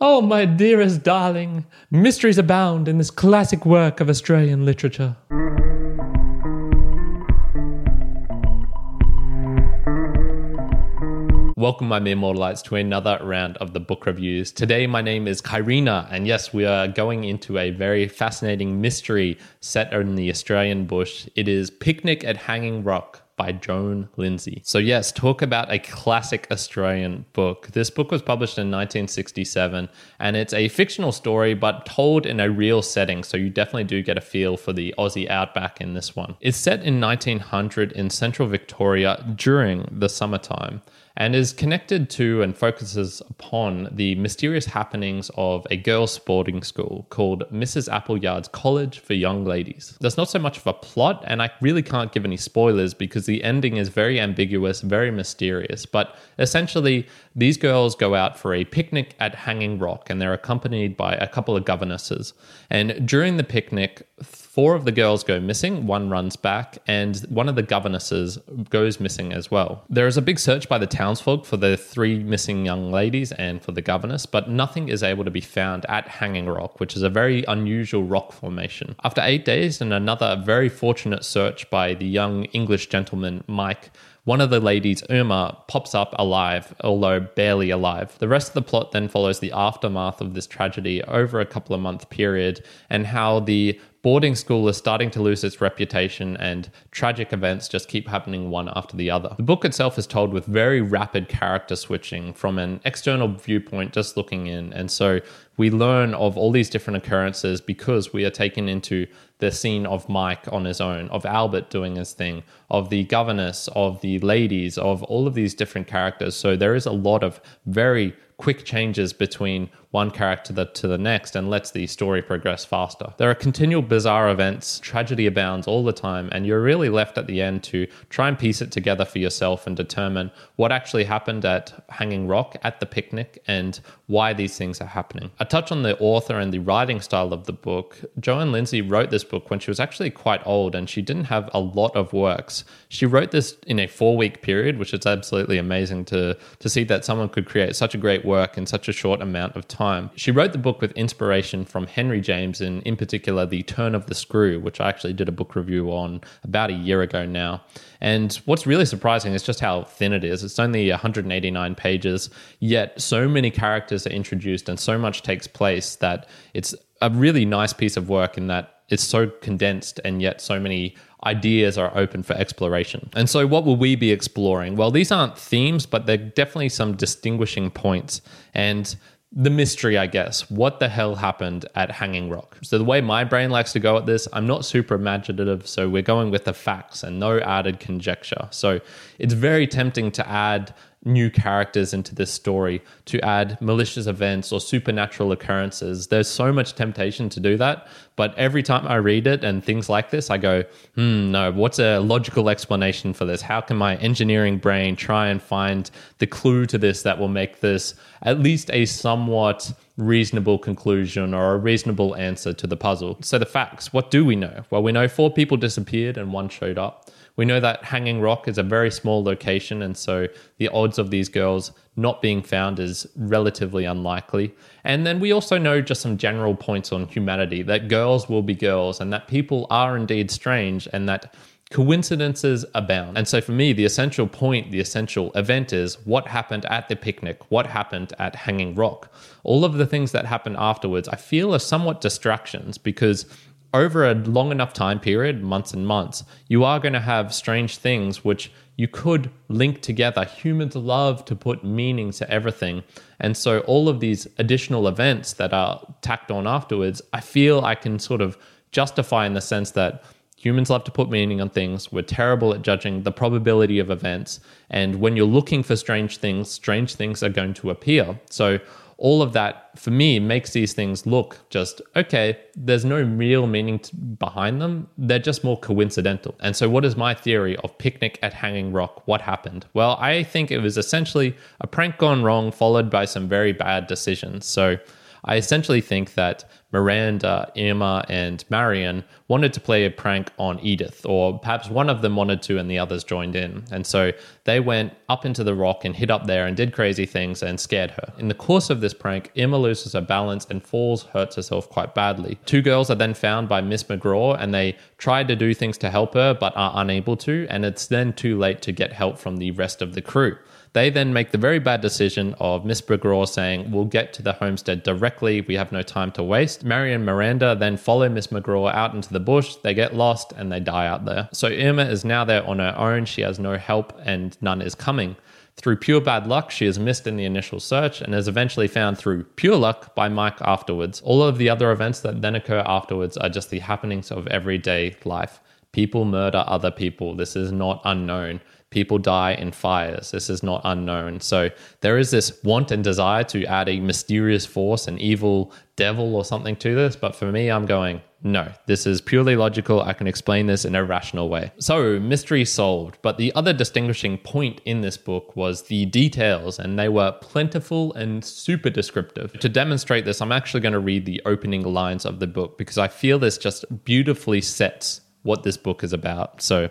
Oh, my dearest darling, mysteries abound in this classic work of Australian literature. Welcome, my mere mortalites, to another round of the book reviews. Today, my name is Kyrena, and yes, we are going into a very fascinating mystery set in the Australian bush. It is Picnic at Hanging Rock by Joan Lindsay. So, yes, talk about a classic Australian book. This book was published in 1967 and it's a fictional story but told in a real setting. So, you definitely do get a feel for the Aussie outback in this one. It's set in 1900 in central Victoria during the summertime and is connected to and focuses upon the mysterious happenings of a girls' sporting school called Mrs. Appleyard's College for Young Ladies. There's not so much of a plot, and I really can't give any spoilers because the ending is very ambiguous, very mysterious. But essentially, these girls go out for a picnic at Hanging Rock, and they're accompanied by a couple of governesses. And during the picnic, four of the girls go missing, one runs back, and one of the governesses goes missing as well. There is a big search by the townsfolk for the three missing young ladies and for the governess, but nothing is able to be found at Hanging Rock, which is a very unusual rock formation. After eight days and another very fortunate search by the young English gentleman Mike, one of the ladies, Irma, pops up alive, although barely alive. The rest of the plot then follows the aftermath of this tragedy over a couple of month period and how the boarding school is starting to lose its reputation and tragic events just keep happening one after the other. The book itself is told with very rapid character switching from an external viewpoint, just looking in. And so we learn of all these different occurrences because we are taken into the scene of Mike on his own, of Albert doing his thing, of the governess, of the ladies, of all of these different characters. So there is a lot of very quick changes between one character to the next and lets the story progress faster. There are continual bizarre events, tragedy abounds all the time, and you're really left at the end to try and piece it together for yourself and determine what actually happened at Hanging Rock at the picnic and why these things are happening. A touch on the author and the writing style of the book. Joan Lindsay wrote this book when she was actually quite old and she didn't have a lot of works. She wrote this in a four week period, which is absolutely amazing to, to see that someone could create such a great work in such a short amount of time time. She wrote the book with inspiration from Henry James and, in particular, The Turn of the Screw, which I actually did a book review on about a year ago now. And what's really surprising is just how thin it is. It's only 189 pages, yet so many characters are introduced and so much takes place that it's a really nice piece of work in that it's so condensed and yet so many ideas are open for exploration. And so, what will we be exploring? Well, these aren't themes, but they're definitely some distinguishing points. And the mystery, I guess. What the hell happened at Hanging Rock? So, the way my brain likes to go at this, I'm not super imaginative. So, we're going with the facts and no added conjecture. So, it's very tempting to add new characters into this story, to add malicious events or supernatural occurrences. There's so much temptation to do that. But every time I read it and things like this, I go, hmm, no, what's a logical explanation for this? How can my engineering brain try and find the clue to this that will make this at least a somewhat reasonable conclusion or a reasonable answer to the puzzle? So, the facts what do we know? Well, we know four people disappeared and one showed up. We know that Hanging Rock is a very small location, and so the odds of these girls not being found is relatively unlikely. And then we also know just some general points on humanity that girls will be girls, and that people are indeed strange, and that coincidences abound. And so for me, the essential point, the essential event is what happened at the picnic, what happened at Hanging Rock. All of the things that happen afterwards, I feel are somewhat distractions because over a long enough time period, months and months, you are going to have strange things which you could link together. Humans love to put meaning to everything. And so, all of these additional events that are tacked on afterwards, I feel I can sort of justify in the sense that humans love to put meaning on things. We're terrible at judging the probability of events. And when you're looking for strange things, strange things are going to appear. So, all of that for me makes these things look just okay there's no real meaning to, behind them. They're just more coincidental. And so what is my theory of picnic at hanging rock? What happened? Well i think it was essentially a prank gone wrong followed by some very bad decisions. So I essentially think that Miranda, Irma, and Marion wanted to play a prank on Edith, or perhaps one of them wanted to and the others joined in. And so they went up into the rock and hid up there and did crazy things and scared her. In the course of this prank, Irma loses her balance and falls, hurts herself quite badly. Two girls are then found by Miss McCraw and they try to do things to help her but are unable to, and it's then too late to get help from the rest of the crew. They then make the very bad decision of Miss McCraw saying, We'll get to the homestead directly. We have no time to waste. Marion and Miranda then follow Miss McCraw out into the bush. They get lost and they die out there. So Irma is now there on her own. She has no help and none is coming. Through pure bad luck, she is missed in the initial search and is eventually found through pure luck by Mike afterwards. All of the other events that then occur afterwards are just the happenings of everyday life. People murder other people. This is not unknown people die in fires. This is not unknown. So there is this want and desire to add a mysterious force, an evil devil or something to this. But for me, I'm going, no, this is purely logical. I can explain this in a rational way. So, mystery solved. But the other distinguishing point in this book was the details, and they were plentiful and super descriptive. To demonstrate this, I'm actually going to read the opening lines of the book because I feel this just beautifully sets what this book is about. So,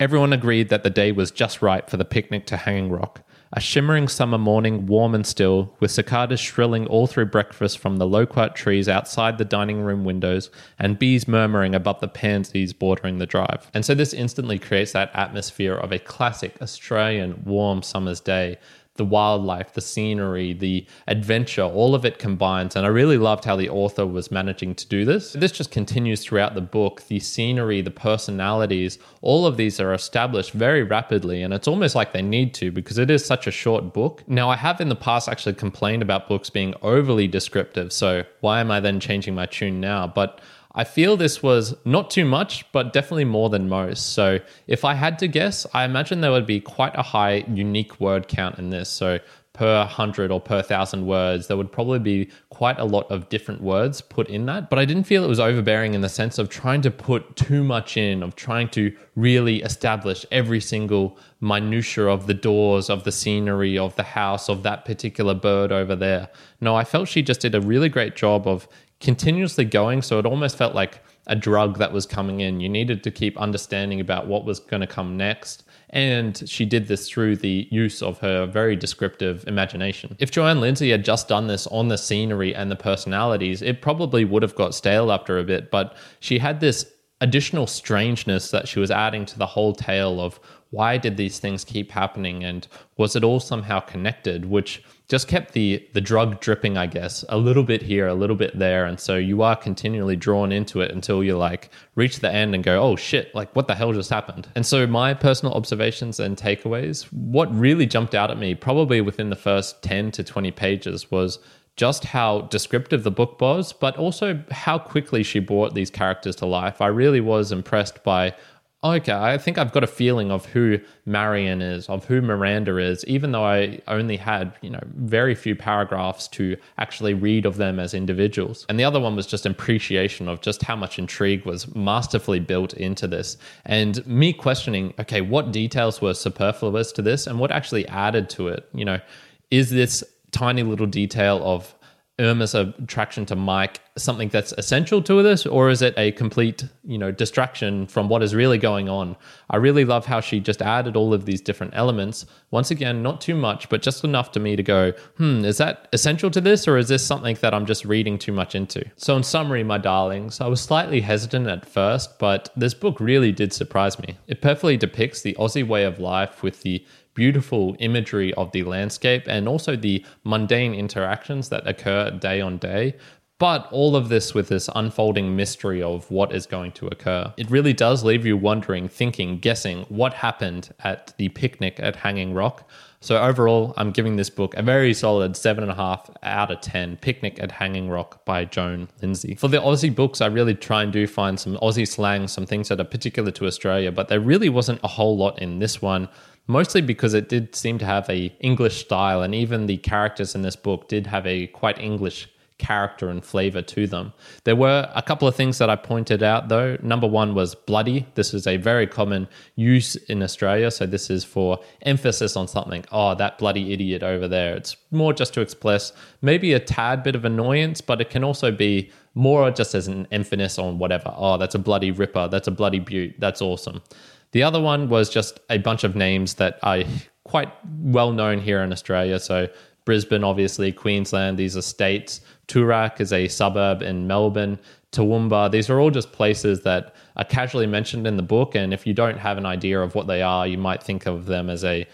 Everyone agreed that the day was just right for the picnic to Hanging Rock. A shimmering summer morning, warm and still, with cicadas shrilling all through breakfast from the loquat trees outside the dining room windows and bees murmuring above the pansies bordering the drive. And so this instantly creates that atmosphere of a classic Australian warm summer's day the wildlife, the scenery, the adventure, all of it combines. And I really loved how the author was managing to do this. This just continues throughout the book. The scenery, the personalities, all of these are established very rapidly. And it's almost like they need to because it is such a short book. Now, I have in the past actually complained about books being overly descriptive. So why am I then changing my tune now? But I feel this was not too much, but definitely more than most. So if I had to guess, I imagine there would be quite a high unique word count in this. So per hundred or per thousand words, there would probably be quite a lot of different words put in that. But I didn't feel it was overbearing in the sense of trying to put too much in, of trying to really establish every single minutia of the doors, of the scenery, of the house, of that particular bird over there. No, I felt she just did a really great job of continuously going. So it almost felt like a drug that was coming in. You needed to keep understanding about what was going to come next. And she did this through the use of her very descriptive imagination. If Joan Lindsay had just done this on the scenery and the personalities, it probably would have got stale after a bit. But she had this additional strangeness that she was adding to the whole tale of why did these things keep happening and was it all somehow connected, which just kept the the drug dripping, I guess, a little bit here, a little bit there, and so you are continually drawn into it until you like reach the end and go, "Oh shit, like what the hell just happened?" And so my personal observations and takeaways, what really jumped out at me probably within the first 10 to 20 pages was just how descriptive the book was, but also how quickly she brought these characters to life. I really was impressed by okay, I think I've got a feeling of who Marion is, of who Miranda is, even though I only had, you know, very few paragraphs to actually read of them as individuals. And the other one was just appreciation of just how much intrigue was masterfully built into this. And me questioning, okay, what details were superfluous to this and what actually added to it? You know, is this tiny little detail of Irma's attraction to Mike something that's essential to this, or is it a complete, you know, distraction from what is really going on? I really love how she just added all of these different elements. Once again, not too much, but just enough to me to go, hmm, is that essential to this, or is this something that I'm just reading too much into? So, in summary, my darlings, I was slightly hesitant at first, but this book really did surprise me. It perfectly depicts the Aussie way of life with the beautiful imagery of the landscape and also the mundane interactions that occur day on day. But all of this with this unfolding mystery of what is going to occur. It really does leave you wondering, thinking, guessing what happened at the picnic at Hanging Rock. So, overall, I'm giving this book a very solid 7.5 out of 10 Picnic at Hanging Rock by Joan Lindsay. For the Aussie books, I really try and do find some Aussie slang, some things that are particular to Australia, but there really wasn't a whole lot in this one mostly because it did seem to have a English style, and even the characters in this book did have a quite English character and flavor to them. There were a couple of things that I pointed out though. Number one was bloody. This is a very common use in Australia. So this is for emphasis on something. Oh, that bloody idiot over there. It's more just to express maybe a tad bit of annoyance, but it can also be more just as an emphasis on whatever. Oh, that's a bloody ripper. That's a bloody beaut. That's awesome. The other one was just a bunch of names that are quite well known here in Australia. So Brisbane, obviously, Queensland, these are states. Toorak is a suburb in Melbourne. Toowoomba, these are all just places that are casually mentioned in the book. And if you don't have an idea of what they are, you might think of them as a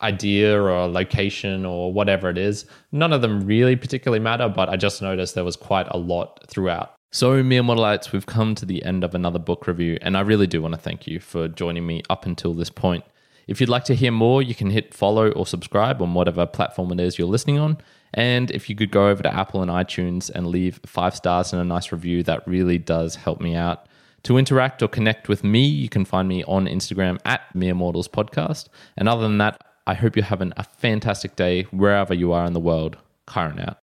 idea or a location or whatever it is. None of them really particularly matter, but I just noticed there was quite a lot throughout. So, Mere Mortalites, we've come to the end of another book review, and I really do want to thank you for joining me up until this point. If you'd like to hear more, you can hit follow or subscribe on whatever platform it is you're listening on. And if you could go over to Apple and iTunes and leave five stars and a nice review, that really does help me out. To interact or connect with me, you can find me on Instagram at Mere Mortals Podcast. And other than that, I hope you're having a fantastic day wherever you are in the world. Kyrin out.